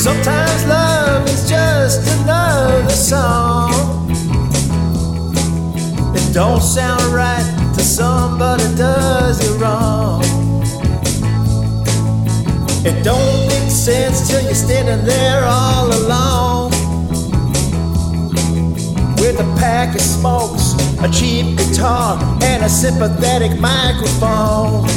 Sometimes love is just another song. It don't sound right to some, but it does it wrong. It don't make sense till you're standing there all alone. With a pack of smokes, a cheap guitar, and a sympathetic microphone.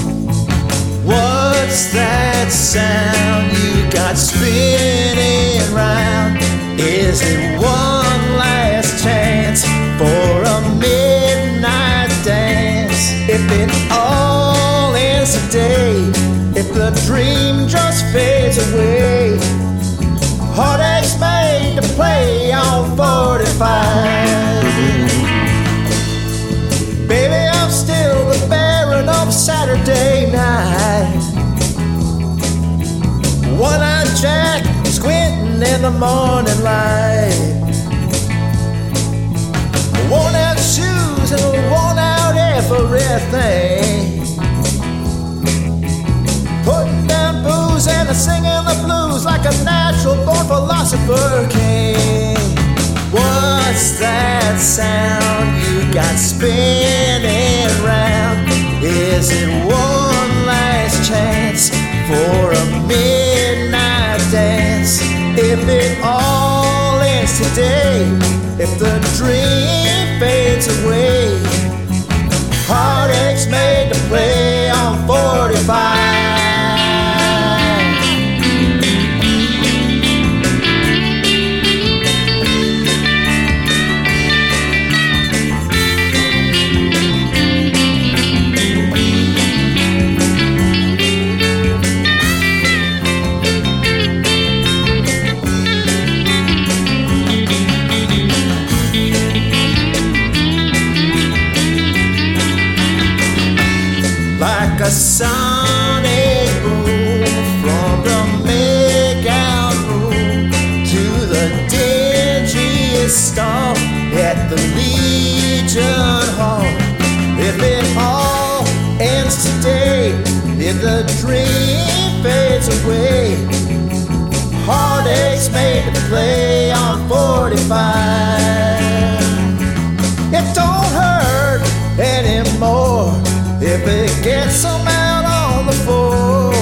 What's that sound? Got spinning round? Is it one last chance for a midnight dance? If it all ends today, if the dream just fades away, in the morning light. Worn out shoes and worn out everything. Putting down booze and singing the blues like a natural born philosopher king. What's that sound you got spinning round? Is it one last chance for a midnight dance? If it all ends today, if the dream fades away, like a sonic boom from the makeout room to the dingiest stall at the Legion Hall. If it all ends today, if the dream fades away, heartaches made to play on 45. It don't hurt anymore gets some out on the floor.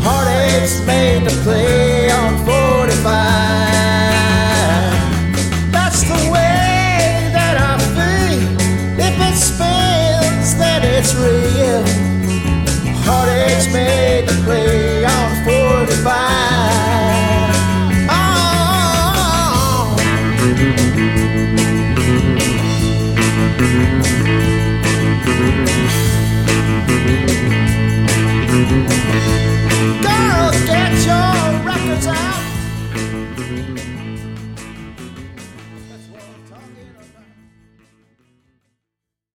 Heartaches made to play on 45. That's the way that I feel. If it spins, then it's real. Heartaches made to play